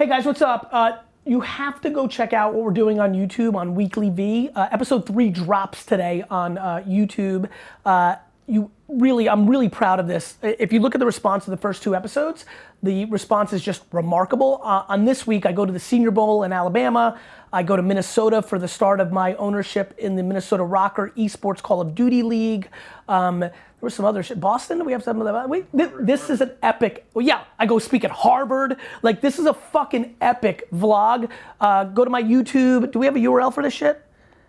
Hey guys, what's up? Uh, you have to go check out what we're doing on YouTube on Weekly V. Uh, episode three drops today on uh, YouTube. Uh, you really, I'm really proud of this. If you look at the response to the first two episodes, the response is just remarkable. Uh, on this week, I go to the Senior Bowl in Alabama. I go to Minnesota for the start of my ownership in the Minnesota ROKKR Esports Call of Duty League. Um, there was some other shit. Boston, do we have some of that? Wait, this, this is an epic. Well, yeah, I go speak at Harvard. Like, this is a fucking epic vlog. Uh, go to my YouTube. Do we have a URL for this shit?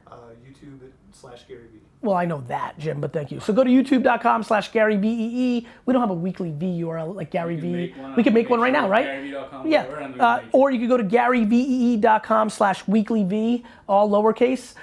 Uh, YouTube slash Gary. Well, I know that, Jim, but thank you. So go to youtube.com slash Gary VEE. We don't have a weekly V URL like Gary can V. make one We can make one right now, right? Yeah. we're on the Uh, or you could go to GaryVEE.com slash weekly V, all lowercase.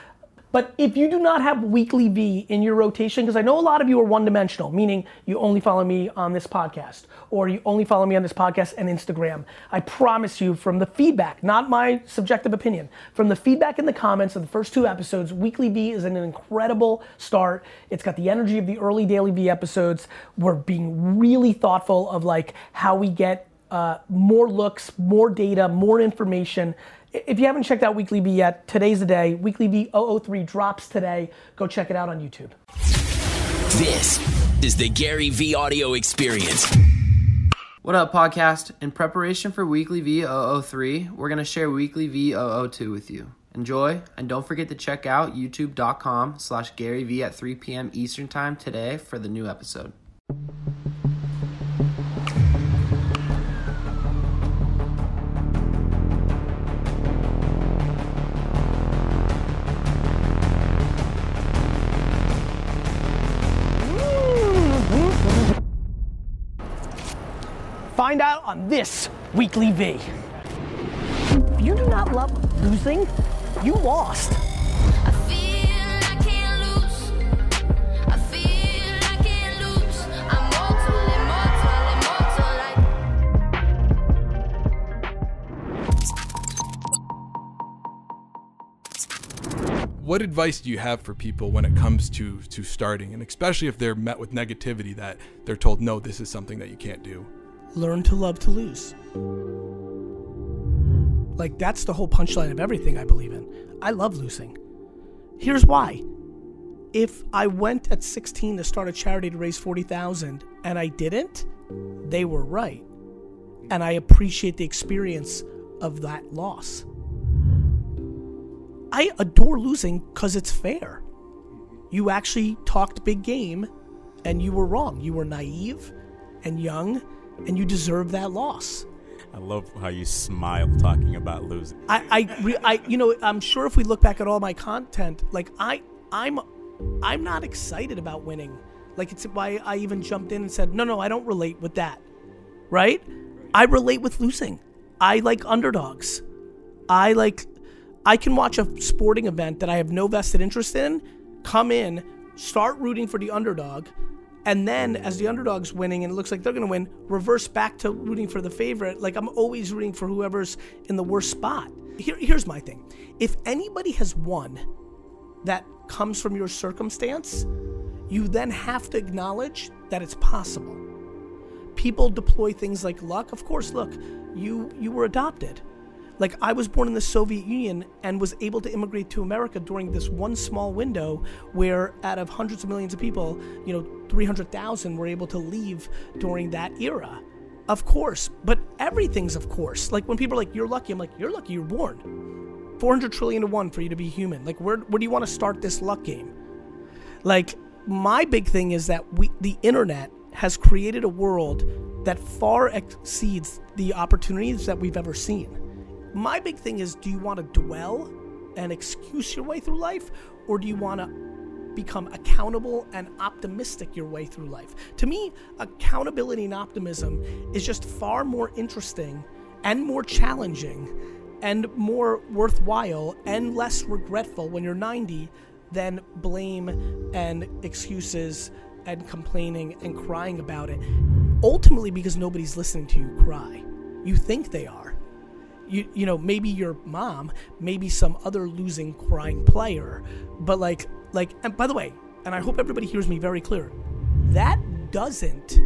But if you do not have weekly V in your rotation, because I know a lot of you are one dimensional, meaning you only follow me on this podcast, or you only follow me on this podcast and Instagram. I promise you, from the feedback, not my subjective opinion, from the feedback in the comments of the first two episodes, Weekly V is an incredible start. It's got the energy of the early Daily V episodes. We're being really thoughtful of like how we get uh, more looks, more data, more information. If you haven't checked out Weekly V yet, today's the day. Weekly V 003 drops today. Go check it out on YouTube. This is the Gary V audio experience. What up, podcast? In preparation for Weekly V003, we're going to share Weekly V002 with you. Enjoy, and don't forget to check out youtube.com slash Gary V at 3 p.m. Eastern Time today for the new episode. This Weekly V. If you do not love losing, you lost. I feel I can't lose. I feel I can't lose. I'm mortal, immortal, immortal like what advice do you have for people when it comes to to starting and especially if they're met with negativity that they're told no this is something that you can't do Learn to love to lose. Like, that's the whole punchline of everything I believe in. I love losing. Here's why. If I went at 16 to start a charity to raise 40,000 and I didn't, they were right. And I appreciate the experience of that loss. I adore losing because it's fair. You actually talked big game and you were wrong. You were naive and young and you deserve that loss. I love how you smile talking about losing. I, I, re, I, you know, I'm sure if we look back at all my content, like I, I'm, I'm not excited about winning. Like it's why I even jumped in and said, no, no, I don't relate with that. Right? I relate with losing. I like underdogs. I like, I can watch a sporting event that I have no vested interest in, come in, start rooting for the underdog, and then as the underdog's winning and it looks like they're going to win, reverse back to rooting for the favorite. Like I'm always rooting for whoever's in the worst spot. Here, here's my thing: if anybody has won that comes from your circumstance, you then have to acknowledge that it's possible. People deploy things like luck. Of course, look, you you were adopted. Like I was born in the Soviet Union and was able to immigrate to America during this one small window where out of hundreds of millions of people, you know, 300,000 were able to leave during that era. Of course, but everything's of course. Like when people are like you're lucky, I'm like you're lucky you're born. 400 trillion to 1 for you to be human. Like where where do you want to start this luck game? Like my big thing is that we the internet has created a world that far exceeds the opportunities that we've ever seen my big thing is do you want to dwell and excuse your way through life or do you want to become accountable and optimistic your way through life? To me accountability and optimism is just far more interesting and more challenging and more worthwhile and less regretful when you're 90 than blame and excuses and complaining and crying about it. Ultimately because nobody's listening to you cry you think they are you you know maybe your mom maybe some other losing crying player but like like and by the way and i hope everybody hears me very clear that doesn't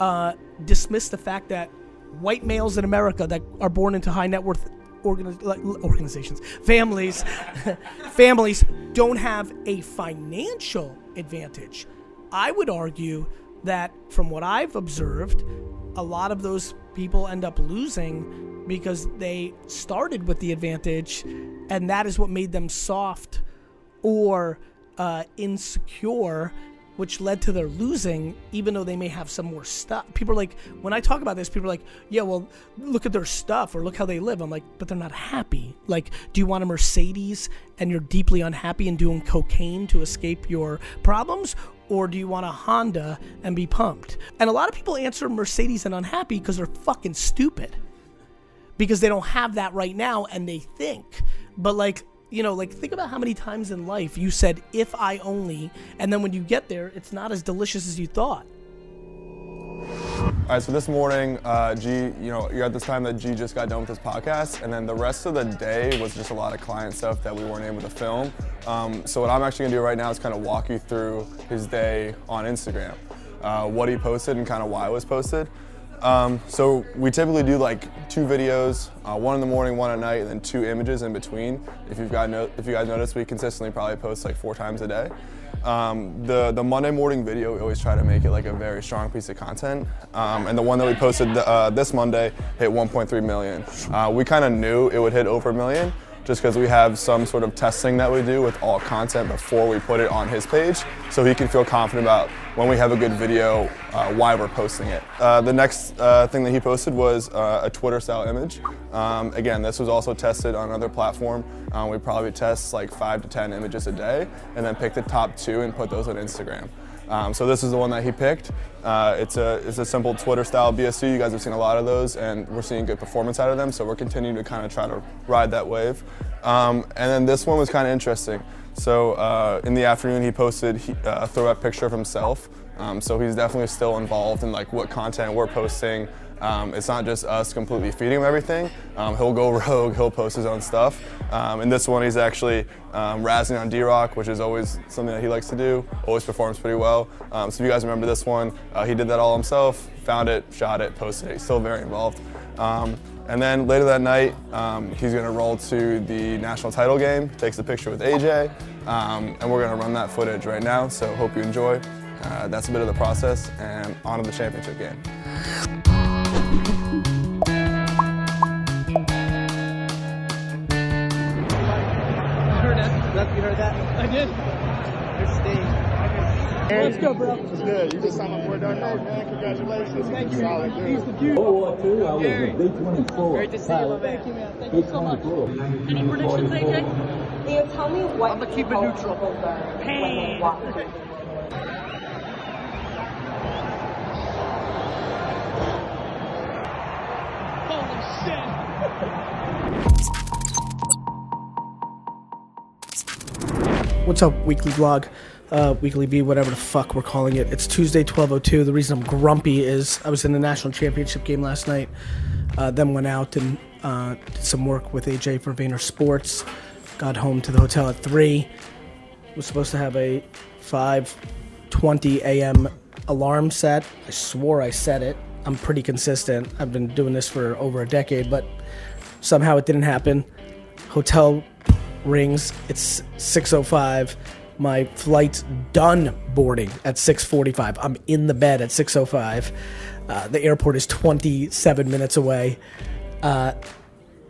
uh dismiss the fact that white males in America that are born into high net worth organi- organizations, families, families don't have a financial advantage. I would argue that from what I've observed, a lot of those people end up losing because they started with the advantage and that is what made them soft or uh, insecure, which led to their losing, even though they may have some more stuff. People are like, when I talk about this, people are like, yeah, well, look at their stuff or look how they live. I'm like, but they're not happy. Like, do you want a Mercedes and you're deeply unhappy and doing cocaine to escape your problems? Or do you want a Honda and be pumped? And a lot of people answer Mercedes and unhappy because they're fucking stupid because they don't have that right now and they think. But like, you know, like think about how many times in life you said if I only and then when you get there it's not as delicious as you thought. All right, so this morning, uh, G, you know, you're at this time that G just got done with his podcast, and then the rest of the day was just a lot of client stuff that we weren't able to film. Um, so what I'm actually gonna do right now is kind of walk you through his day on Instagram, uh, what he posted and kind of why it was posted. Um, so we typically do like two videos, uh, one in the morning, one at night, and then two images in between. If you've got no, if you guys notice, we consistently probably post like four times a day. Um, the the Monday morning video, we always try to make it like a very strong piece of content. Um, and the one that we posted uh, this Monday hit 1.3 million. Uh, we kind of knew it would hit over a million just because we have some sort of testing that we do with all content before we put it on his page so he can feel confident about when we have a good video uh, why we're posting it. Uh, the next uh, thing that he posted was uh, a twitter style image. Um, again this was also tested on another platform. Um, we probably test like five to ten images a day and then pick the top two and put those on instagram um, so this is the one that he picked. Uh, it's a it's a simple Twitter style BSC. You guys have seen a lot of those, and we're seeing good performance out of them. So we're continuing to kind of try to ride that wave. Um, and then this one was kind of interesting. So uh, in the afternoon, he posted uh, a throwback picture of himself. Um, so he's definitely still involved in like what content we're posting. Um, it's not just us completely feeding him everything. Um, he'll go rogue, he'll post his own stuff. Um, and this one, he's actually um, razzing on D-Rock, which is always something that he likes to do, always performs pretty well. Um, so if you guys remember this one, uh, he did that all himself, found it, shot it, posted it. He's still very involved. Um, and then later that night, um, he's going to roll to the national title game, takes a picture with AJ, and we're going to run that footage right now. So hope you enjoy. Uh, that's a bit of the process, and on to the championship game. Let's go, bro. It's good. You just signed up for a dark man. Congratulations. Thank you. Solid dude. He's the dude. World War II, I was a B-24. Great to see you, man. Thank you, man. Thank you so much. Any predictions, AJ? Leo, tell me what I'm gonna keep it neutral. Pain. Holy shit. What's up, weekly vlog? Uh, weekly V, whatever the fuck we're calling it. It's Tuesday, 12:02. The reason I'm grumpy is I was in the national championship game last night. Uh, then went out and uh, did some work with AJ for Vayner Sports. Got home to the hotel at three. Was supposed to have a 5:20 a.m. alarm set. I swore I set it. I'm pretty consistent. I've been doing this for over a decade, but somehow it didn't happen. Hotel rings. It's 6:05. My flight's done boarding at 6:45. I'm in the bed at 6:05. Uh, the airport is 27 minutes away. Uh,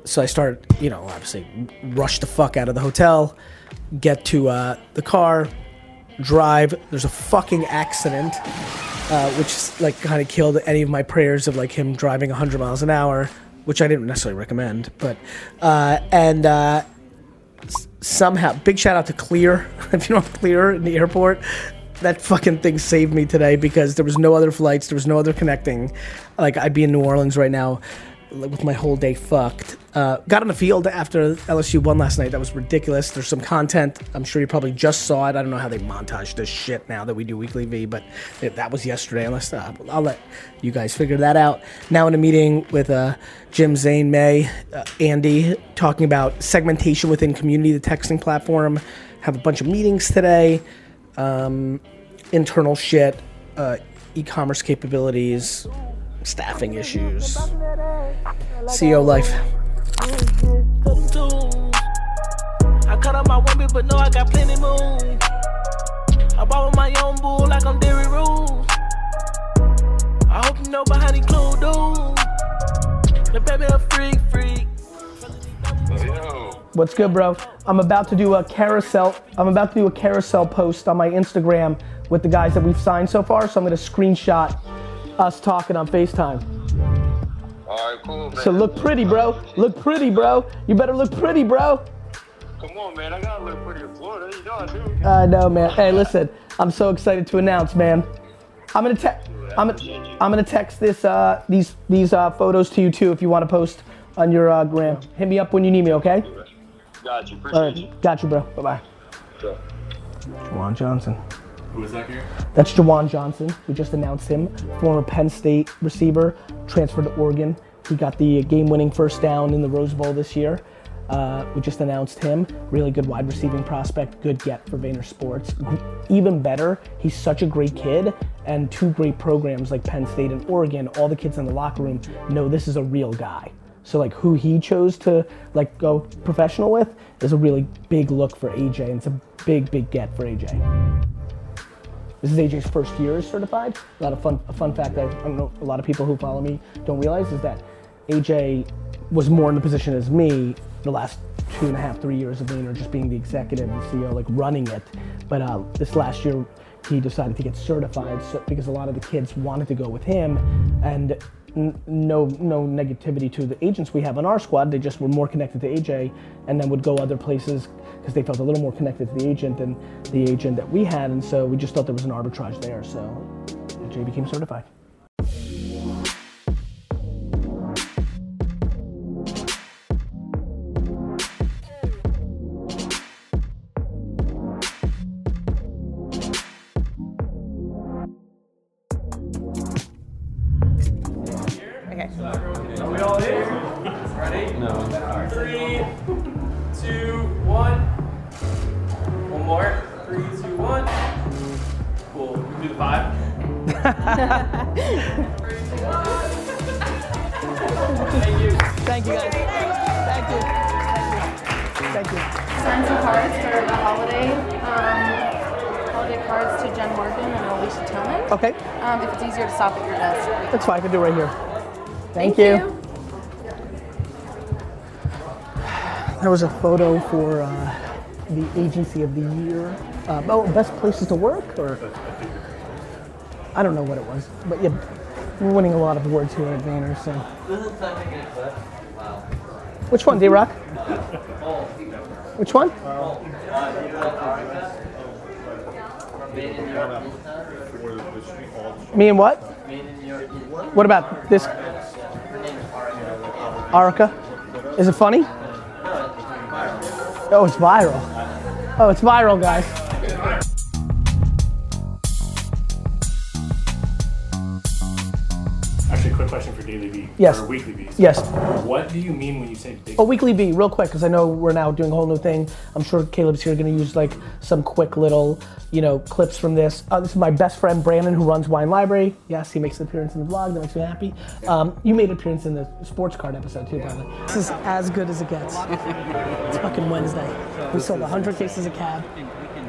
so I start, you know, obviously rush the fuck out of the hotel, get to uh, the car, drive. There's a fucking accident, uh, which like kind of killed any of my prayers of like him driving 100 miles an hour, which I didn't necessarily recommend. But uh, and uh, somehow, big shout out to Clear. if you don't have Clear in the airport, that fucking thing saved me today because there was no other flights, there was no other connecting. Like I'd be in New Orleans right now with my whole day fucked. Uh, got on the field after LSU won last night. That was ridiculous. There's some content. I'm sure you probably just saw it. I don't know how they montage this shit now that we do weekly V, but that was yesterday. Unless uh, I'll let you guys figure that out. Now in a meeting with uh, Jim Zane May, uh, Andy, talking about segmentation within community, the texting platform. Have a bunch of meetings today. Um, internal shit, uh, e-commerce capabilities, staffing issues. CEO life. But no, I got plenty moves. I bought with my own bull like I'm Derry Rules. I hope you know behind these closed doors. The baby a freak, freak. What's good, bro? I'm about to do a carousel. I'm about to do a carousel post on my Instagram with the guys that we've signed so far. So I'm gonna screenshot us talking on FaceTime. Alright, cool, man. So look pretty, bro. Look pretty, bro. You better look pretty, bro. Come on, man. I gotta look pretty in Florida. You know I do. I know, man. Hey, listen. I'm so excited to announce, man. I'm gonna text. I'm gonna. I'm gonna text this. Uh, these these uh, photos to you too if you want to post on your uh, gram. Hit me up when you need me, okay? Got you. Appreciate All right. you. Got you, bro. Bye bye. So. Juwan Johnson. Who is that here? That's Juwan Johnson. We just announced him, former Penn State receiver, transferred to Oregon. He got the game-winning first down in the Rose Bowl this year. Uh, we just announced him. Really good wide receiving prospect. Good get for Vayner Sports. Even better, he's such a great kid, and two great programs like Penn State and Oregon. All the kids in the locker room know this is a real guy. So like who he chose to like go professional with is a really big look for AJ, and it's a big, big get for AJ. This is AJ's first year as certified. A lot of fun. A fun fact that I don't know a lot of people who follow me don't realize is that AJ was more in the position as me the last two and a half, three years of Vayner, just being the executive and CEO, like running it. But uh, this last year, he decided to get certified so, because a lot of the kids wanted to go with him, and n- no no negativity to the agents we have on our squad. They just were more connected to AJ, and then would go other places because they felt a little more connected to the agent than the agent that we had, and so we just thought there was an arbitrage there. So AJ became certified. That's fine. I can do it right here. Thank, Thank you. you. There was a photo for uh, the agency of the year. Uh, oh, best places to work, or I don't know what it was, but yeah, we're winning a lot of awards here at Vayner. So, which one, D Rock? Which one? Me and what? What about this? Arica? Is it funny? Oh, it's viral. Oh, it's viral, guys. Yes. Or Weekly V. Yes. What do you mean when you say big? Oh, weekly V, real quick, because I know we're now doing a whole new thing. I'm sure Caleb's here going to use like some quick little, you know, clips from this. Uh, this is my best friend Brandon, who runs Wine Library. Yes, he makes an appearance in the vlog. That makes me happy. Um, you made an appearance in the sports card episode too, by the way. This is as good as it gets. it's fucking Wednesday. We sold 100 cases of cab.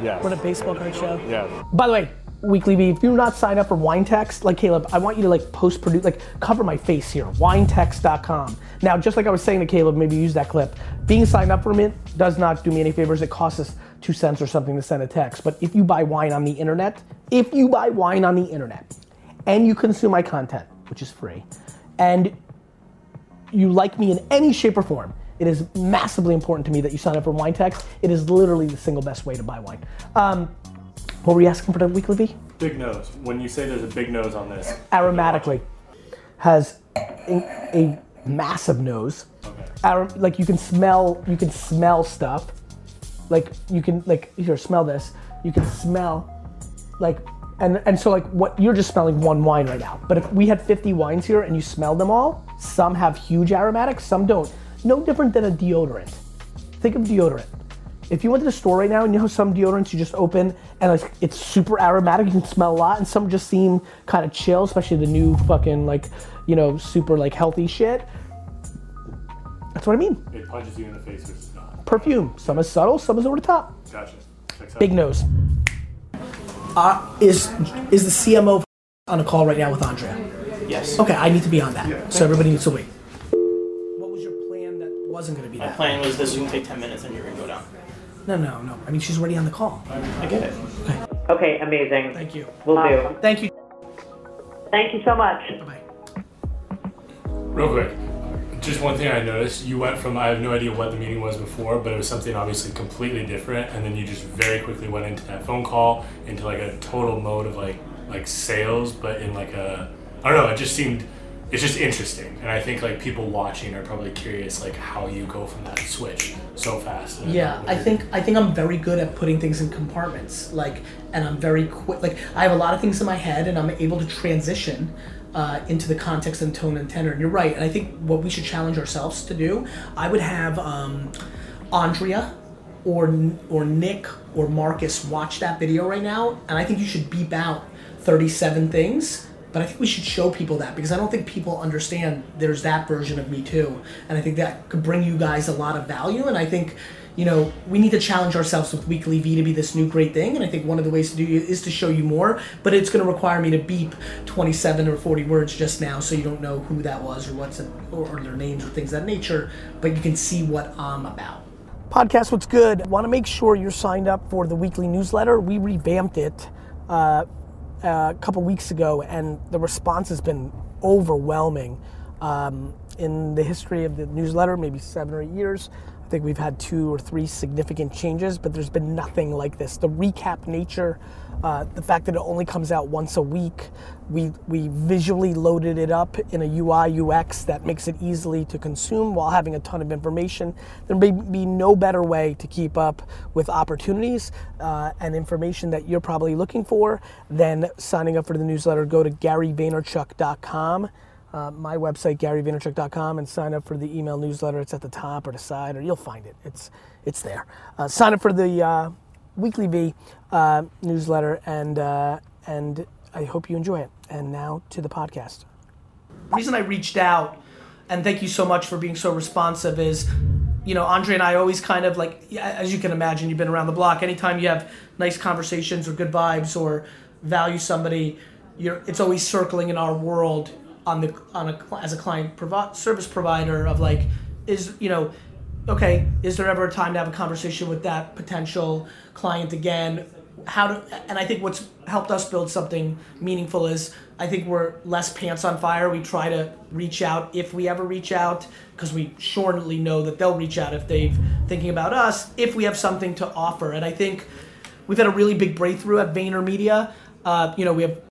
Yes. We're at a baseball card show. Yes. By the way, Weekly V, if you're not signed up for Wine Text, like Caleb, I want you to like post produce, like cover my face here, winetext.com. Now, just like I was saying to Caleb, maybe use that clip. Being signed up for Mint does not do me any favors. It costs us two cents or something to send a text. But if you buy wine on the internet, if you buy wine on the internet and you consume my content, which is free, and you like me in any shape or form, it is massively important to me that you sign up for Wine Text. It is literally the single best way to buy wine. Um, what were you asking for the weekly V? Big nose. When you say there's a big nose on this, Aromatically has a, a massive nose. Arom- like you can smell, you can smell stuff. Like you can like here, smell this. You can smell, like, and and so like what you're just smelling one wine right now. But if we had 50 wines here and you smelled them all, some have huge aromatics, some don't. No different than a deodorant. Think of deodorant. If you went to the store right now and you know how some deodorants you just open and like it's super aromatic, you can smell a lot, and some just seem kind of chill, especially the new fucking like, you know, super like healthy shit. That's what I mean. It punches you in the face, which is not. Perfume. Some is subtle, some is over the top. Gotcha. Checks. Big nose. Uh, is is the CMO on a call right now with Andrea? Yes. Okay, I need to be on that. So everybody needs to wait. What was your plan that wasn't going to be My that? plan was the Zoom take 10 minutes and you're gonna go down. No, no, no. I mean, she's already on the call. I get it. Okay, amazing. Thank you. We'll do. Thank you. Thank you so much. Bye. Real quick, just one thing I noticed: you went from I have no idea what the meeting was before, but it was something obviously completely different, and then you just very quickly went into that phone call into like a total mode of like like sales, but in like a I don't know. It just seemed it's just interesting, and I think like people watching are probably curious like how you go from that switch so fast. Yeah, I think I think I'm very good at putting things in compartments. Like, and I'm very quick. Like, I have a lot of things in my head, and I'm able to transition uh, into the context and tone and tenor. And you're right. And I think what we should challenge ourselves to do, I would have um, Andrea or or Nick or Marcus watch that video right now, and I think you should beep out 37 things. But I think we should show people that because I don't think people understand there's that version of me too, and I think that could bring you guys a lot of value. And I think, you know, we need to challenge ourselves with Weekly V to be this new great thing. And I think one of the ways to do it is to show you more. But it's going to require me to beep 27 or 40 words just now, so you don't know who that was or what's it, or, their names or things of that nature. But you can see what I'm about. Podcast, what's good? Want to make sure you're signed up for the weekly newsletter. We revamped it uh, a couple weeks ago, and the response has been overwhelming. Um, in the history of the newsletter, maybe seven or eight years, I think we've had two or three significant changes, but there's been nothing like this. The recap nature, uh, the fact that it only comes out once a week, we, we visually loaded it up in a UI UX that makes it easily to consume while having a ton of information. There may be no better way to keep up with opportunities uh, and information that you're probably looking for than signing up for the newsletter. Go to GaryVaynerchuk.com uh, my website garyvaynerchuk.com and sign up for the email newsletter it's at the top or the side or you'll find it it's it's there uh, sign up for the uh, weekly v uh, newsletter and uh, and i hope you enjoy it. And now to the podcast. The reason i reached out and thank you so much for being so responsive is you know andre and i always kind of like as you can imagine you've been around the block. Anytime you have nice conversations or good vibes or value somebody you're it's always circling in our world on the on a as a client provi- service provider of like is you know okay is there ever a time to have a conversation with that potential client again how to and i think what's helped us build something meaningful is i think we're less pants on fire we try to reach out if we ever reach out because we surely know that they'll reach out if they've thinking about us if we have something to offer and i think we've had a really big breakthrough at VaynerMedia. Uh, you know, we have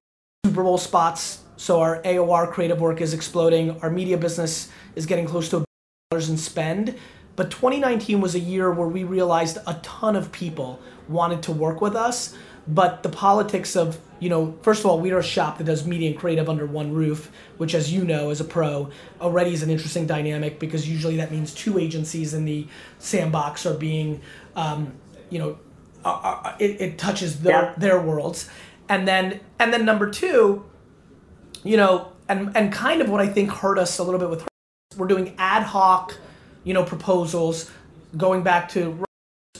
Super Bowl spots, so our AOR creative work is exploding. Our media business is getting close to a billion dollars in spend. But 2019 was a year where we realized a ton of people wanted to work with us, but the politics of, you know, first of all, we're a shop that does media and creative under one roof, which, as you know, as a pro, already is an interesting dynamic because usually that means two agencies in the sandbox are being, um, you know, uh, uh, it, it touches their Yeah. their worlds, and then and then number two, you know, and and kind of what I think hurt us a little bit with her, we're doing ad hoc, you know, proposals, going back to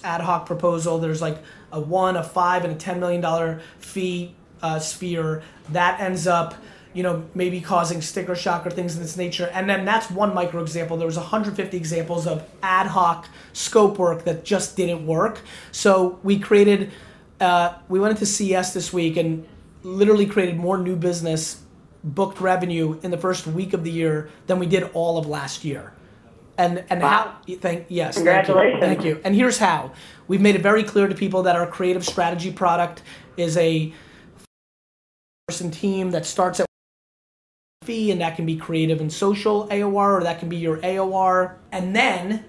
ad hoc proposal. There's like a one, a five, and a ten million dollar fee uh, sphere that ends up, you know, maybe causing sticker shock or things of this nature. And then that's one micro example. There was 150 examples of ad hoc scope work that just didn't work. So we created, uh, we went into CS this week and literally created more new business booked revenue in the first week of the year than we did all of last year. And and how? Thank yes. thank you. Congratulations. Thank you. And here's how. We've made it very clear to people that our creative strategy product is a person team that starts at fee, and that can be creative and social AOR, or that can be your AOR. And then,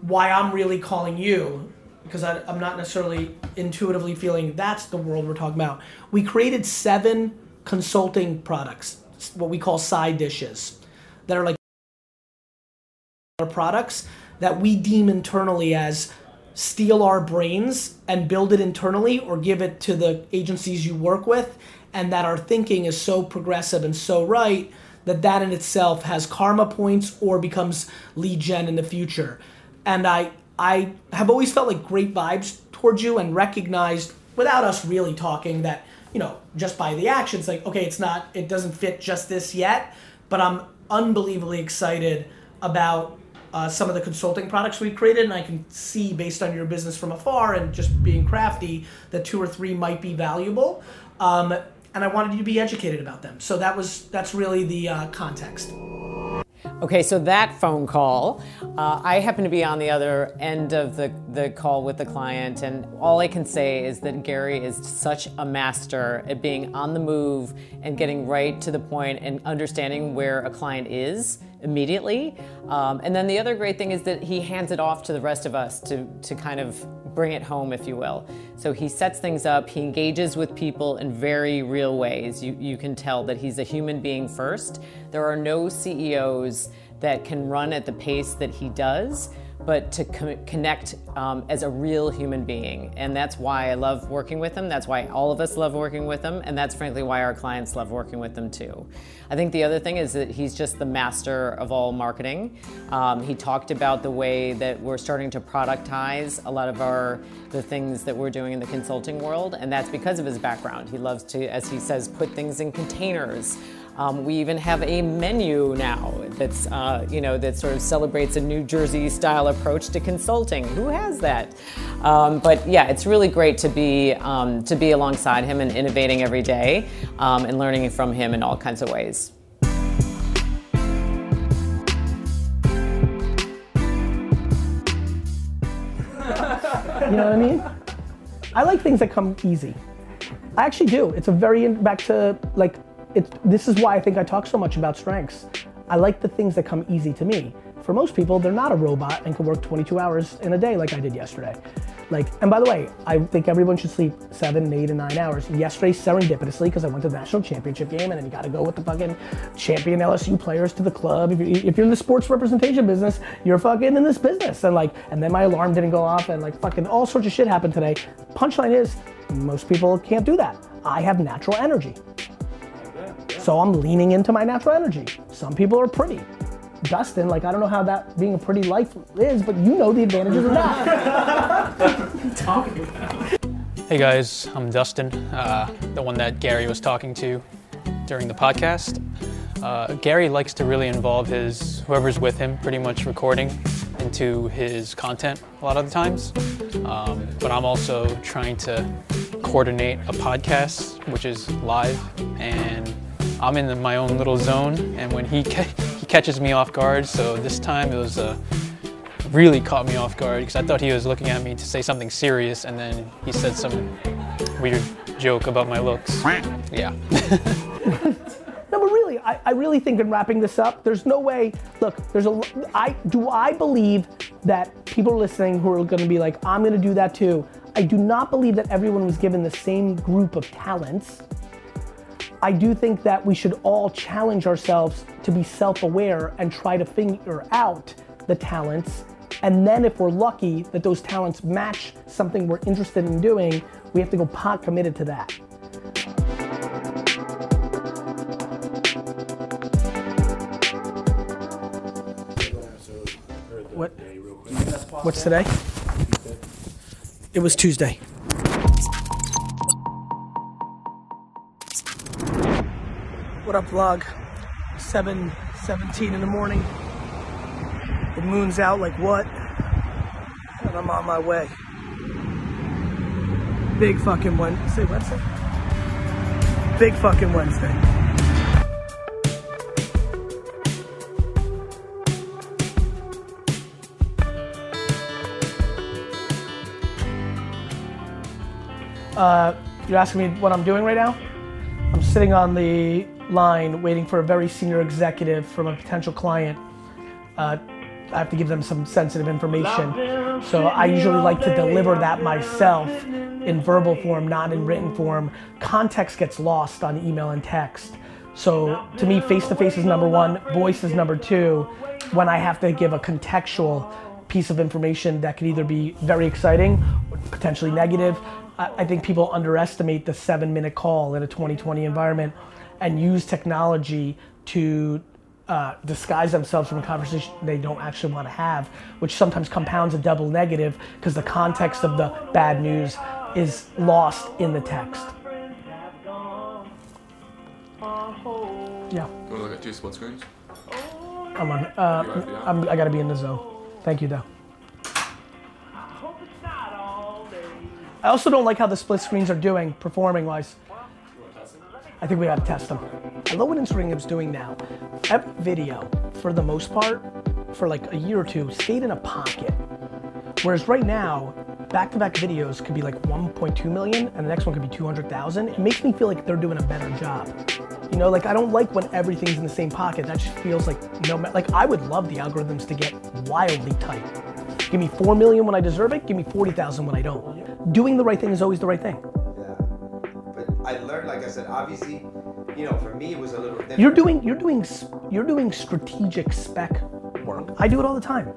why I'm really calling you, because I, I'm not necessarily intuitively feeling that's the world we're talking about. We created seven consulting products, what we call side dishes, that are like products that we deem internally as steal our brains and build it internally or give it to the agencies you work with and that our thinking is so progressive and so right that that in itself has karma points or becomes lead gen in the future. And i i have always felt like great vibes towards you and recognized without us really talking that you know just by the actions like okay it's not it doesn't fit just this yet but i'm unbelievably excited about uh, some of the consulting products we've created, and I can see based on your business from afar and just being crafty that two or three might be valuable. Um, and I wanted you to be educated about them. So that was that's really the uh, context. Okay, so that phone call, uh, I happen to be on the other end of the, the call with the client, and all I can say is that Gary is such a master at being on the move and getting right to the point and understanding where a client is immediately. Um, and then the other great thing is that he hands it off to the rest of us to, to kind of bring it home, if you will. So he sets things up, he engages with people in very real ways. You, you can tell that he's a human being first. There are no CEOs that can run at the pace that he does but to co- connect um, as a real human being. And that's why I love working with him. That's why all of us love working with him. And that's frankly why our clients love working with them too. I think the other thing is that he's just the master of all marketing. Um, he talked about the way that we're starting to productize a lot of our the things that we're doing in the consulting world, and that's because of his background. He loves to, as he says, put things in containers. Um, we even have a menu now that's, uh, you know, that sort of celebrates a New Jersey style approach to consulting. Who has that? Um, but yeah, it's really great to be um, to be alongside him and innovating every day um, and learning from him in all kinds of ways. You know what I mean? I like things that come easy. I actually do. It's a very back to like this is why I think I talk so much about strengths. I like the things that come easy to me. For most people, they're not a robot and can work 22 hours in a day like I did yesterday. Like, and by the way, I think everyone should sleep seven, eight, and nine hours. Yesterday, serendipitously, because I went to the national championship game, and then you got to go with the fucking champion LSU players to the club. If, you, if you're in the sports representation business, you're fucking in this business. And like, and then my alarm didn't go off, and like, fucking all sorts of shit happened today. Punchline is, most people can't do that. I have natural energy. So I'm leaning into my natural energy. Some people are pretty. Dustin, like I don't know how that being a pretty life is, but you know the advantages of that. talking about? Hey guys, I'm Dustin, uh, the one that Gary was talking to during the podcast. Uh, Gary likes to really involve his whoever's with him, pretty much recording into his content a lot of the times. Um, but I'm also trying to coordinate a podcast, which is live, and I'm in my own little zone. And when he ca- he catches me off guard, so this time it was uh, really caught me off guard because I thought he was looking at me to say something serious, and then he said some weird joke about my looks. Yeah. No, but really, I, I really think in wrapping this up, there's no way. Look, there's a. I do I believe that people listening who are going to be like, I'm going to do that too. I do not believe that everyone was given the same group of talents. I do think that we should all challenge ourselves to be self-aware and try to figure out the talents. And then if we're lucky that those talents match something we're interested in doing, we have to go pot committed to that. What? What's today? It was Tuesday. What up, vlog? 7:17 in the morning. The moon's out like what? And I'm on my way. Big fucking Wednesday. Wednesday? Big fucking Wednesday. Uh, you're asking me what I'm doing right now? I'm sitting on the line waiting for a very senior executive from a potential client. Uh, I have to give them some sensitive information. So I usually like to deliver that myself in verbal form, not in written form. Context gets lost on email and text. So to me, face to face is number one, voice is number two. When I have to give a contextual, piece of information that could either be very exciting or potentially negative. I, I think people underestimate the seven minute call in a 2020 environment and use technology to uh, disguise themselves from a conversation they don't actually want to have, which sometimes compounds a double negative because the context of the bad news is lost in the text. Yeah, Want to look at two split screens? I'm on. Uh, I'm, I gotta be in the zone. Thank you, though. I also don't like how the split screens are doing, performing wise. I think we gotta test them. I love what Instagram's doing now. Every video, for the most part, for like a year or two, stayed in a pocket. Whereas right now, back-to-back videos could be like 1.2 million, and the next one could be 200,000. It makes me feel like they're doing a better job. You know, like I don't like when everything's in the same pocket. That just feels like no, like I would love the algorithms to get wildly tight. Give me four million when I deserve it. Give me 40,000 when I don't. Doing the right thing is always the right thing. I learned, like I said, obviously, you know, for me it was a little different. You're doing you're doing you're doing strategic spec work. I do it all the time.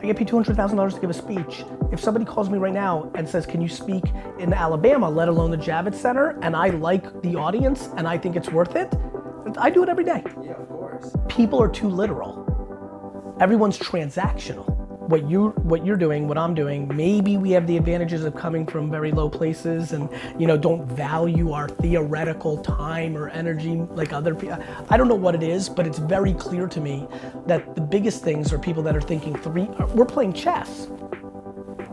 I get paid two hundred thousand dollars to give a speech. If somebody calls me right now and says, "Can you speak in Alabama, let alone the Javits Center?" and I like the audience and I think it's worth it, I do it every day. Yeah, of course. People are too literal. Everyone's transactional. What you what you're doing, what I'm doing, maybe we have the advantages of coming from very low places and you know don't value our theoretical time or energy like other people. I don't know what it is, but it's very clear to me that the biggest things are people that are thinking three. We're playing chess.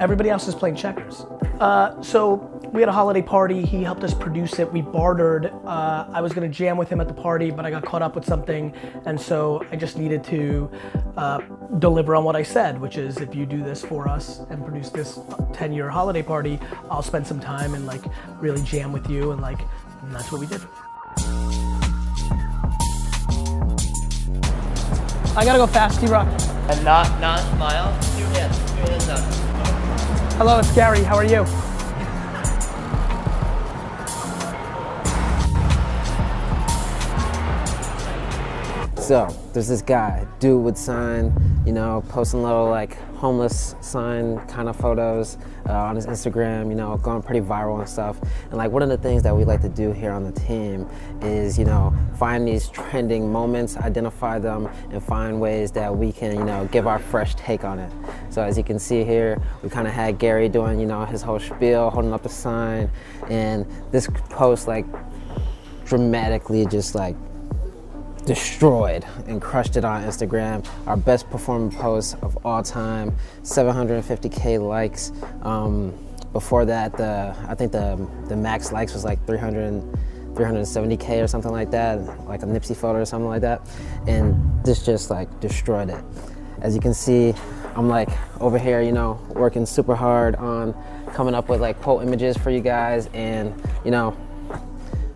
Everybody else is playing checkers. Uh, so we had a holiday party. He helped us produce it. We bartered. Uh, I was gonna jam with him at the party, but I got caught up with something, and so I just needed to uh, deliver on what I said, which is if you do this for us and produce this 10-year holiday party, I'll spend some time and like really jam with you, and like, and that's what we did. I gotta go fast, D-Rock. And not, not smile. Hello, it's Gary. How are you? So there's this guy, dude with sign, you know, posting little like homeless sign kind of photos uh, on his Instagram, you know, going pretty viral and stuff. And like one of the things that we like to do here on the team is, you know, find these trending moments, identify them, and find ways that we can, you know, give our fresh take on it. So as you can see here, we kind of had Gary doing, you know, his whole spiel, holding up the sign, and this post like dramatically just like destroyed and crushed it on Instagram. Our best performing post of all time, 750k likes. Um, before that, the I think the the max likes was like 300. 370k or something like that, like a Nipsey photo or something like that, and this just like destroyed it. As you can see, I'm like over here, you know, working super hard on coming up with like quote images for you guys, and you know,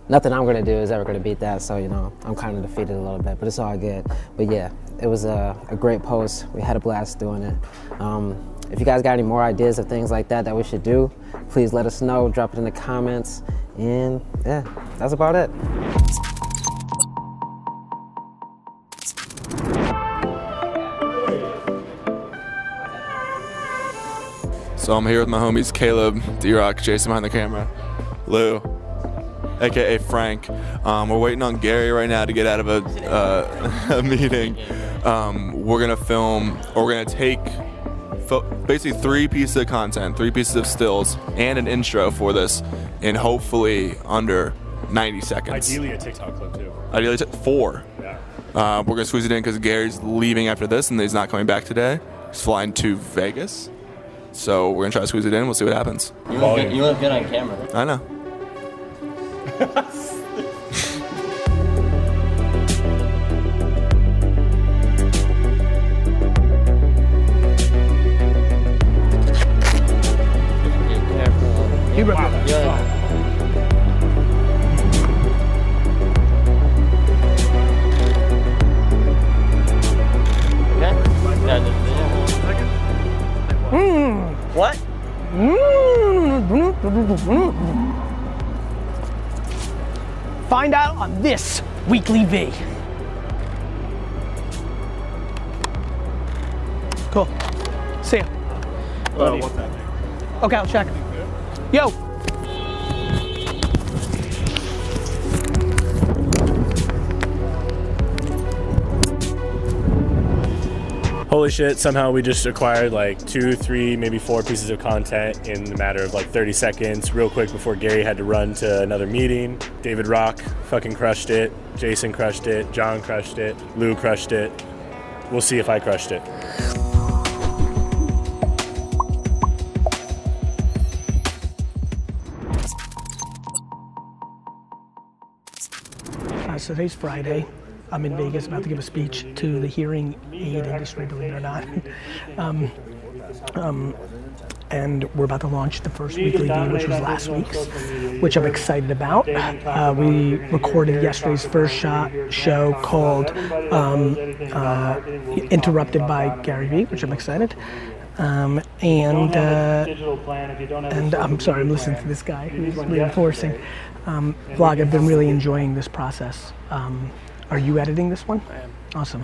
nothing I'm gonna do is ever gonna beat that. So you know, I'm kind of defeated a little bit, but it's all good. But yeah, it was a, a great post. We had a blast doing it. Um, if you guys got any more ideas of things like that that we should do, please let us know. Drop it in the comments. And yeah, that's about it. So I'm here with my homies Caleb, D-Rock, Jason behind the camera, Lou, aka Frank. Um, we're waiting on Gary right now to get out of a, uh, a meeting. Um, we're gonna film, or we're gonna take fo- basically three pieces of content, three pieces of stills, and an intro for this, in hopefully under 90 seconds. Ideally, a TikTok clip too. Ideally, t- four. Yeah. Uh, we're gonna squeeze it in because Gary's leaving after this, and he's not coming back today. He's flying to Vegas, so we're gonna try to squeeze it in. We'll see what happens. You look, good, you look good on camera. I know. Find out on this weekly V. Cool. See ya. Uh? Okay, I'll check. Yo. Holy shit, somehow we just acquired like two, three, maybe four pieces of content in the matter of like 30 seconds, real quick before Gary had to run to another meeting. David Rock fucking crushed it. Jason crushed it. John crushed it. Lou crushed it. We'll see if I crushed it. Uh, so today's Friday. I'm in Vegas about to give a speech to the hearing aid industry, believe it or not. um, um, and we're about to launch the first weekly deal, which was last week's, which I'm excited about. Uh, we recorded yesterday's first shot show called um, uh, Interrupted by Gary Vee, which I'm excited. Um, and uh, and I'm sorry, I'm listening to this guy who's reinforcing. Um, vlog, I've been really enjoying this process. Um, are you editing this one? I am. Awesome.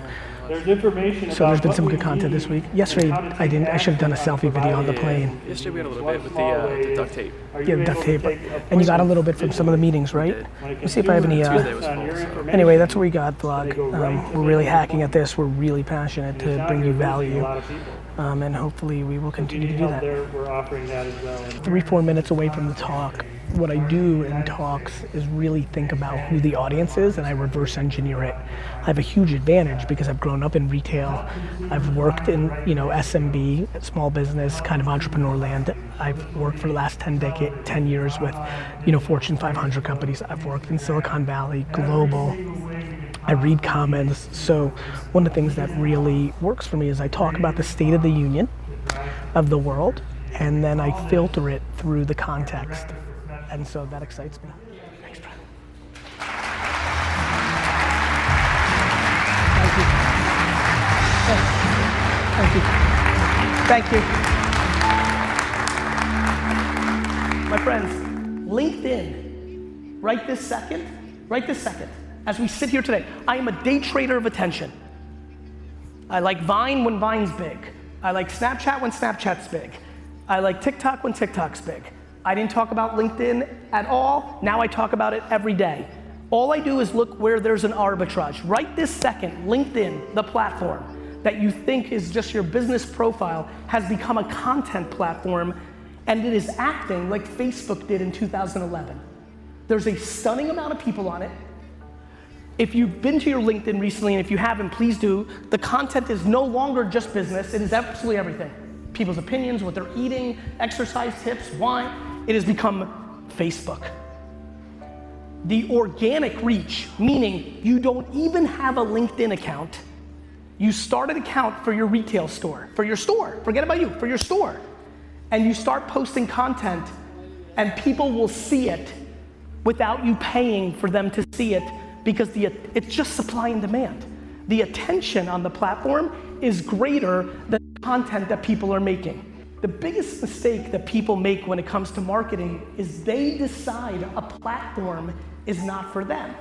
There's information So there's been some good content use this week. Yesterday, and how to I didn't. I should have done a selfie video on the plane. Yesterday we had a little bit with the, uh, the duct tape. Yeah, able duct tape. And you got a little bit from some of the meetings, right? Let's see if I have any. Tuesday was Uh, full, so- anyway, that's what we got, vlog. They go right Um, we're really hacking at this. We're really passionate to bring you value, A lot of people. um, and hopefully we will continue to do that. we're offering that as well. Three, four minutes away from the talk, what I do in talks is really think about who the audience is and I reverse engineer it. I have a huge advantage because I've grown up in retail. I've worked in, you know, SMB, small business, kind of entrepreneur land. I've worked for the last 10 decade, 10 years with, you know, Fortune 500 companies. I've worked in Silicon Valley, global. I read comments. So one of the things that really works for me is I talk about the state of the union of the world and then I filter it through the context. And so that excites me. Thanks, bro. Thank you. Thank you. Thank you. My friends, LinkedIn, right this second, right this second, as we sit here today, I am a day trader of attention. I like Vine when Vine's big. I like Snapchat when Snapchat's big. I like TikTok when TikTok's big. I didn't talk about LinkedIn at all. Now I talk about it every day. All I do is look where there's an arbitrage. Right this second, LinkedIn, the platform that you think is just your business profile, has become a content platform and it is acting like Facebook did in 2011. There's a stunning amount of people on it. If you've been to your LinkedIn recently, and if you haven't, please do. The content is no longer just business, it is absolutely everything. People's opinions, what they're eating, exercise tips, wine. It has become Facebook. The organic reach, meaning you don't even have a LinkedIn account. You start an account for your retail store, for your store, forget about you, for your store. And you start posting content, and people will see it without you paying for them to see it because the, it's just supply and demand. The attention on the platform is greater than the content that people are making. The biggest mistake that people make when it comes to marketing is they decide a platform is not for them.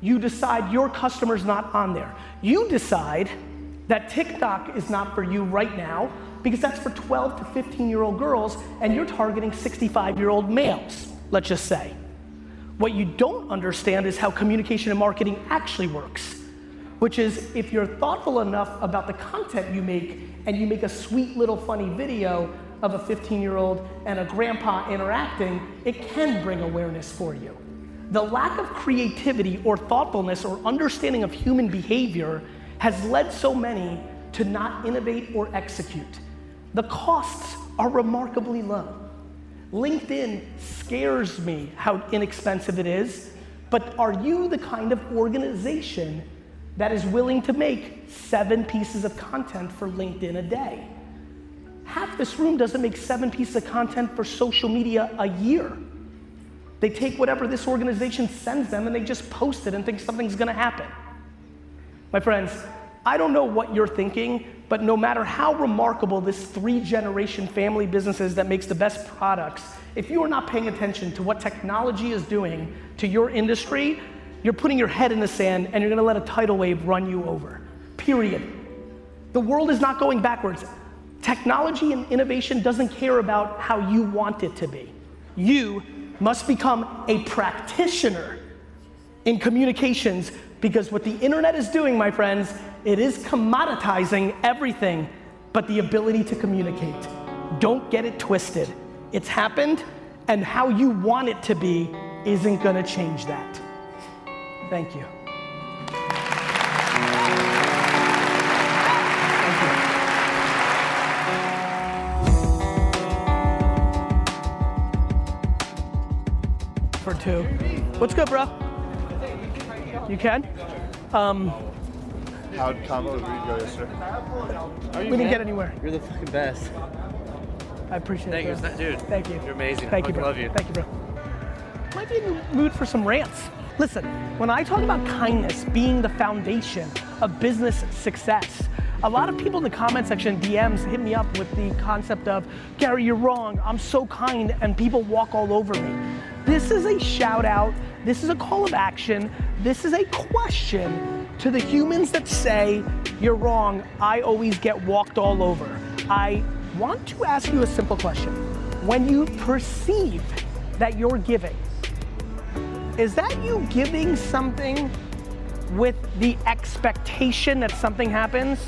You decide your customer's not on there. You decide that TikTok is not for you right now because that's for 12 to 15 year old girls and you're targeting 65 year old males, let's just say. What you don't understand is how communication and marketing actually works, which is if you're thoughtful enough about the content you make and you make a sweet little funny video of a 15 year old and a grandpa interacting, it can bring awareness for you. The lack of creativity or thoughtfulness or understanding of human behavior has led so many to not innovate or execute. The costs are remarkably low. LinkedIn scares me how inexpensive it is, but are you the kind of organization that is willing to make seven pieces of content for LinkedIn a day? Half this room doesn't make seven pieces of content for social media a year. They take whatever this organization sends them and they just post it and think something's gonna happen. My friends, I don't know what you're thinking, but no matter how remarkable this three generation family business is that makes the best products, if you are not paying attention to what technology is doing to your industry, you're putting your head in the sand and you're gonna let a tidal wave run you over. Period. The world is not going backwards. Technology and innovation doesn't care about how you want it to be. You must become a practitioner in communications because what the internet is doing, my friends, it is commoditizing everything but the ability to communicate. Don't get it twisted. It's happened, and how you want it to be isn't gonna change that. Thank you. For two. What's good, bro? You can? Um, How'd combo read go yesterday? we didn't get anywhere. You're the fucking best. I appreciate Thank you, it. bro. dude. Thank you. You're amazing. Thank you, Fucking bro. love you. Thank you, bro. Might be in the mood for some rants. Listen, when I talk about kindness being the foundation of business success, a lot of people in the comment section, DMs, hit me up with the concept of, Gary, you're wrong. I'm so kind, and people walk all over me. This is a shout out. This is a call of action. This is a question to the humans that say, you're wrong. I always get walked all over. I want to ask you a simple question. When you perceive that you're giving, is that you giving something with the expectation that something happens?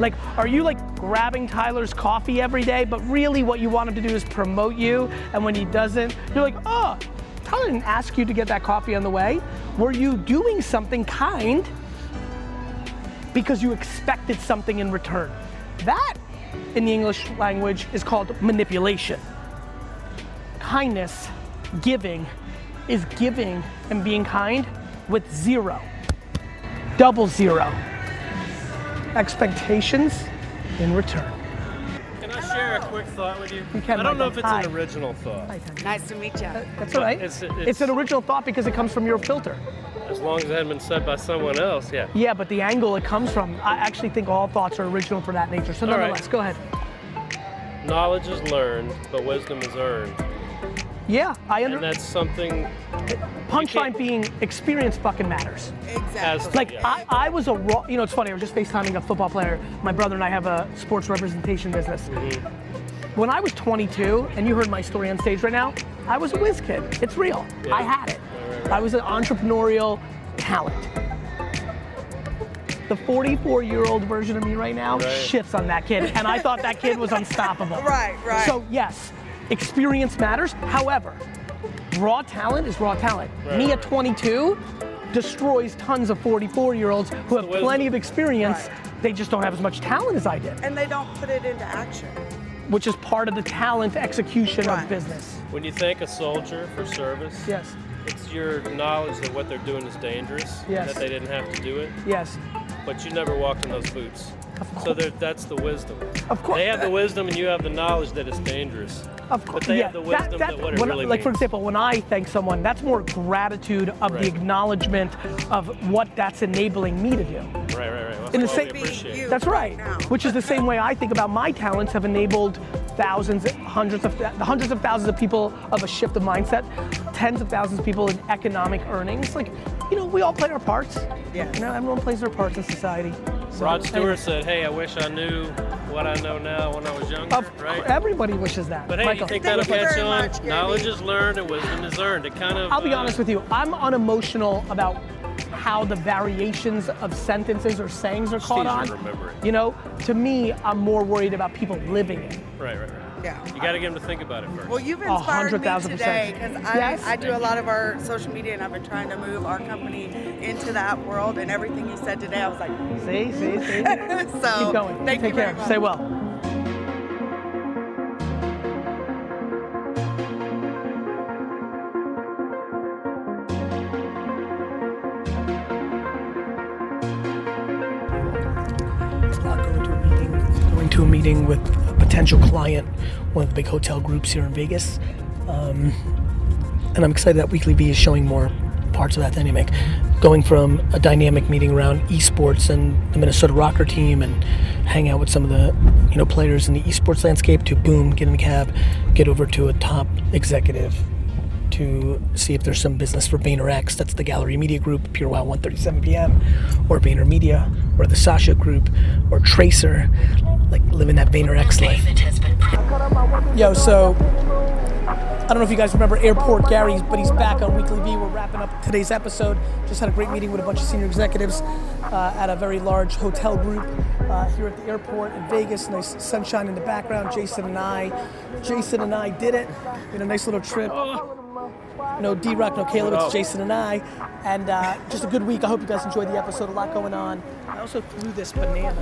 Like, are you like grabbing Tyler's coffee every day, but really what you want him to do is promote you, and when he doesn't, you're like, oh, Tyler didn't ask you to get that coffee on the way. Were you doing something kind because you expected something in return? That, in the English language, is called manipulation. Kindness, giving, is giving and being kind with zero, double zero expectations in return. Can I share a quick thought with you? You can, I don't know if it's Hi. an original thought. Hi, Nice to meet you. That's all right. It's, It's, it's, an original thought because it comes from your filter. as long as it hadn't been said by someone else, yeah. Yeah, but the angle it comes from, I actually think all thoughts are original for that nature. So All right. nonetheless, go ahead. Knowledge is learned, but wisdom is earned. Yeah, I And understand. that's something Punchline being experience fucking matters. Exactly. Like I, I was a raw, you know, it's funny. I was just FaceTiming a football player. My brother and I have a sports representation business. Mm-hmm. When I was 22, and you heard my story on stage right now, I was a whiz kid. It's real. I had it. I was an entrepreneurial talent. The 44 year old version of me right now Right. shits on that kid, and I thought that kid was unstoppable. Right, right. So, yes, experience matters. However, raw talent is raw talent. Right, Me at 22 destroys tons of 44 year olds who have plenty of experience. They just don't have as much talent as I did, And they don't put it into action. which is part of the talent execution of business. When you thank a soldier for service, Yes. it's your knowledge that what they're doing is dangerous, and Yes. that they didn't have to do it. Yes. But you never walked in those boots. So that's the wisdom. Of course. They have the wisdom and you have the knowledge that it's dangerous. Of course. But they yeah. have the wisdom that, what it when- really like for example, when I thank someone, that's more gratitude of Right. the acknowledgement of what that's enabling me to do. Right, right, right. Well, In the that's same, what we appreciate. that's right. Which is the same way I think about my talents have enabled thousands, hundreds of hundreds of thousands of people of a shift of mindset, tens of thousands of people in economic earnings. Like, you know, we all play our parts. Yeah. You know, everyone plays their parts in society. So, Rod Stewart said, "Hey, I wish I knew what I know now when I was younger." Of right? everybody wishes that. But hey, Michael. you think that'll catch on? Knowledge is learned and wisdom is earned. It kind of. I'll be uh, honest with you. I'm unemotional about how the variations of sentences or sayings are caught easier on. to remember it. You know, to me, I'm more worried about people living it. Right, right, right. Yeah. You got to get them to think about it first. Well, you've A inspired hundred me today because I, Yes. I do a lot of our social media and I've been trying to move our company into that world and everything you said today, I was like, see, see, see. so Keep going. thank Take you very care. much. Stay well. going to a meeting with a potential client, one of the big hotel groups here in Vegas. Um, and I'm excited that Weekly V is showing more parts of that dynamic. Going from a dynamic meeting around esports and the Minnesota Rokkr team and hang out with some of the you know players in the esports landscape to boom, get in a cab, get over to a top executive to see if there's some business for VaynerX. That's the Gallery Media Group, PureWow 1:37 p.m. or VaynerMedia or the Sasha Group or Tracer. Like living that VaynerX life. Yo, so I don't know if you guys remember Airport Gary, but he's back on Weekly V. We're wrapping up today's episode. Just had a great meeting with a bunch of senior executives uh, at a very large hotel group uh, here at the airport in Vegas. Nice sunshine in the background. Jason and I, Jason and I did it. We had a nice little trip. No DRock, no Caleb, it's Jason and I. And uh, just a good week. I hope you guys enjoyed the episode. A lot going on. Also threw this banana.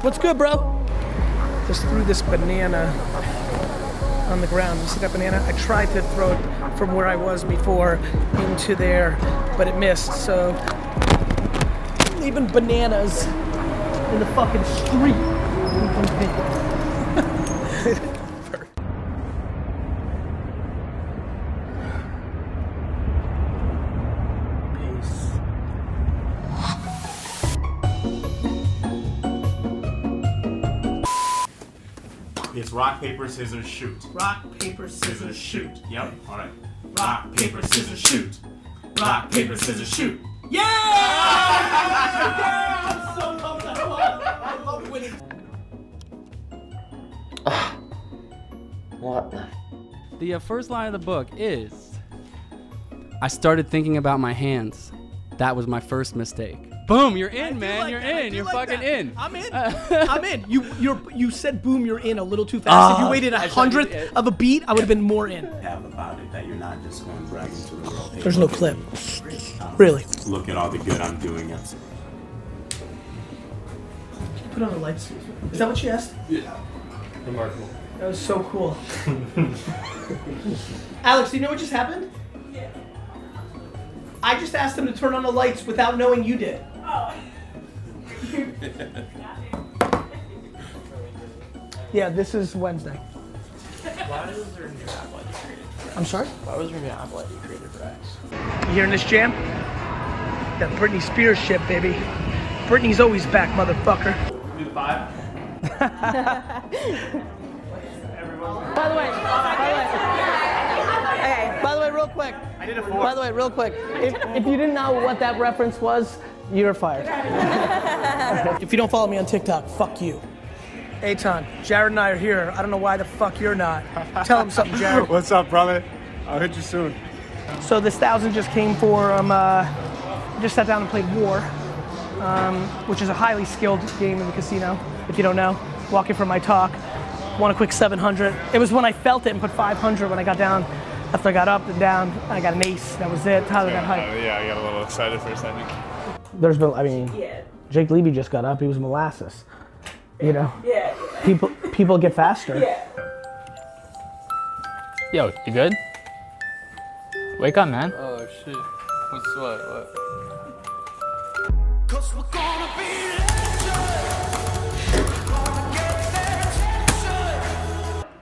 What's good, bro? Just threw this banana on the ground. You see that banana? I tried to throw it from where I was before into there, but it missed. So leaving bananas in the fucking street. rock, paper, scissors, shoot. Rock, paper, Scissors, shoot. Yep. All right. Rock, paper, scissors, shoot. Rock, paper, scissors, shoot. Yeah! I'm so pumped. I love, I love winning. What the? The uh, first line of the book is I started thinking about my hands. That was my first mistake. Boom, you're in, man. like you're that. In. You're like fucking that. in. I'm in. I'm in. You you're you said boom, you're in a little too fast. if you Ah, waited a hundredth it- of a beat, I would have been more in. Have about it that you're not just going bragging to the world. There's no clip. Um, Really. Look at all the good I'm doing. Yes. Put on the lights. Is that what she asked? Yeah. Remarkable. That was so cool. Alex, do you know what just happened? Yeah. I just asked them to turn on the lights without knowing you did. Yeah, this is Wednesday. Why was there a new app like created? I'm sorry? Why was there a new app like you created for X? You hearing this jam? That Britney Spears shit, baby. Britney's always back, motherfucker. Do the five. By the way, by the way, okay. By the way, real quick. I did a four. By the way, real quick. If, if you didn't know what that reference was, you're fired. if you don't follow me on TikTok, fuck you. Aton, Jared and I are here. I don't know why the fuck you're not. Tell him something, Jared. What's up, brother? I'll hit you soon. So this thousand just came for um, uh, just sat down and played War, um, which is a highly skilled game in the casino. If you don't know, walking from my talk, won a quick 700. It was when I felt it and put 500 when I got down. After I got up and down, I got an ace. That was it. Tyler got Uh, hyped. yeah, I got a little excited for a second. There's been, I mean, Jake Levy just got up. He was molasses. You know, Yeah. people people get faster. Yeah. Yo, you good? Wake up, man. Oh shit. What's what? What?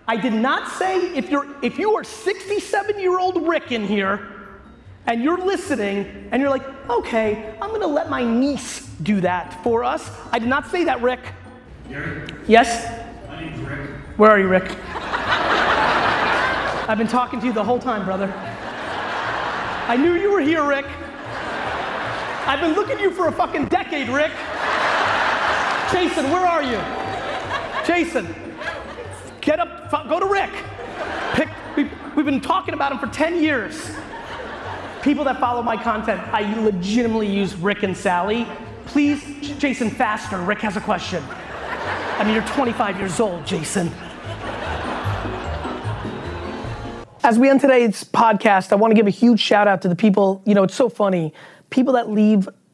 I did not say if you're if you are 67 year old Rick in here and you're listening and you're like, okay, I'm gonna let my niece do that for us. I did not say that, Rick. Yes? My name's Rick. Where are you, Rick? I've been talking to you the whole time, brother. I knew you were here, Rick. I've been looking at you for a fucking decade, Rick. Jason, where are you? Jason, get up, go to Rick. Pick, we, we've been talking about him for 10 years. People that follow my content, I legitimately use Rick and Sally. Please, Jason, faster. Rick has a question. I mean, you're 25 years old, Jason. As we end today's podcast, I want to give a huge shout out to the people. You know, it's so funny. People that leave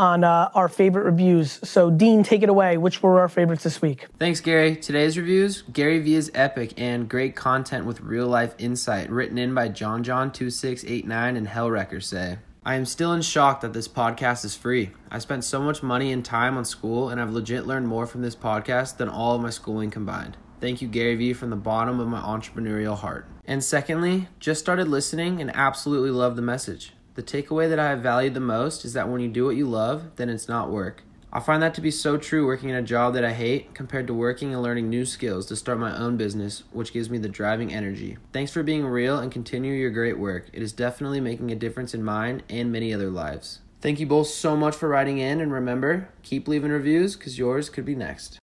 on uh, our favorite reviews. So, Dean, take it away. Which were our favorites this week? Thanks, Gary. Today's reviews Gary Vee is epic and great content with real life insight, written in by John John 2689 and Hellwrecker say. I am still in shock that this podcast is free. I spent so much money and time on school, and I've legit learned more from this podcast than all of my schooling combined. Thank you, Gary Vee, from the bottom of my entrepreneurial heart. And secondly, just started listening and absolutely love the message. The takeaway that I have valued the most is that when you do what you love, then it's not work. I find that to be so true working in a job that I hate compared to working and learning new skills to start my own business, which gives me the driving energy. Thanks for being real and continue your great work. It is definitely making a difference in mine and many other lives. Thank you both so much for writing in, and remember, keep leaving reviews because yours could be next.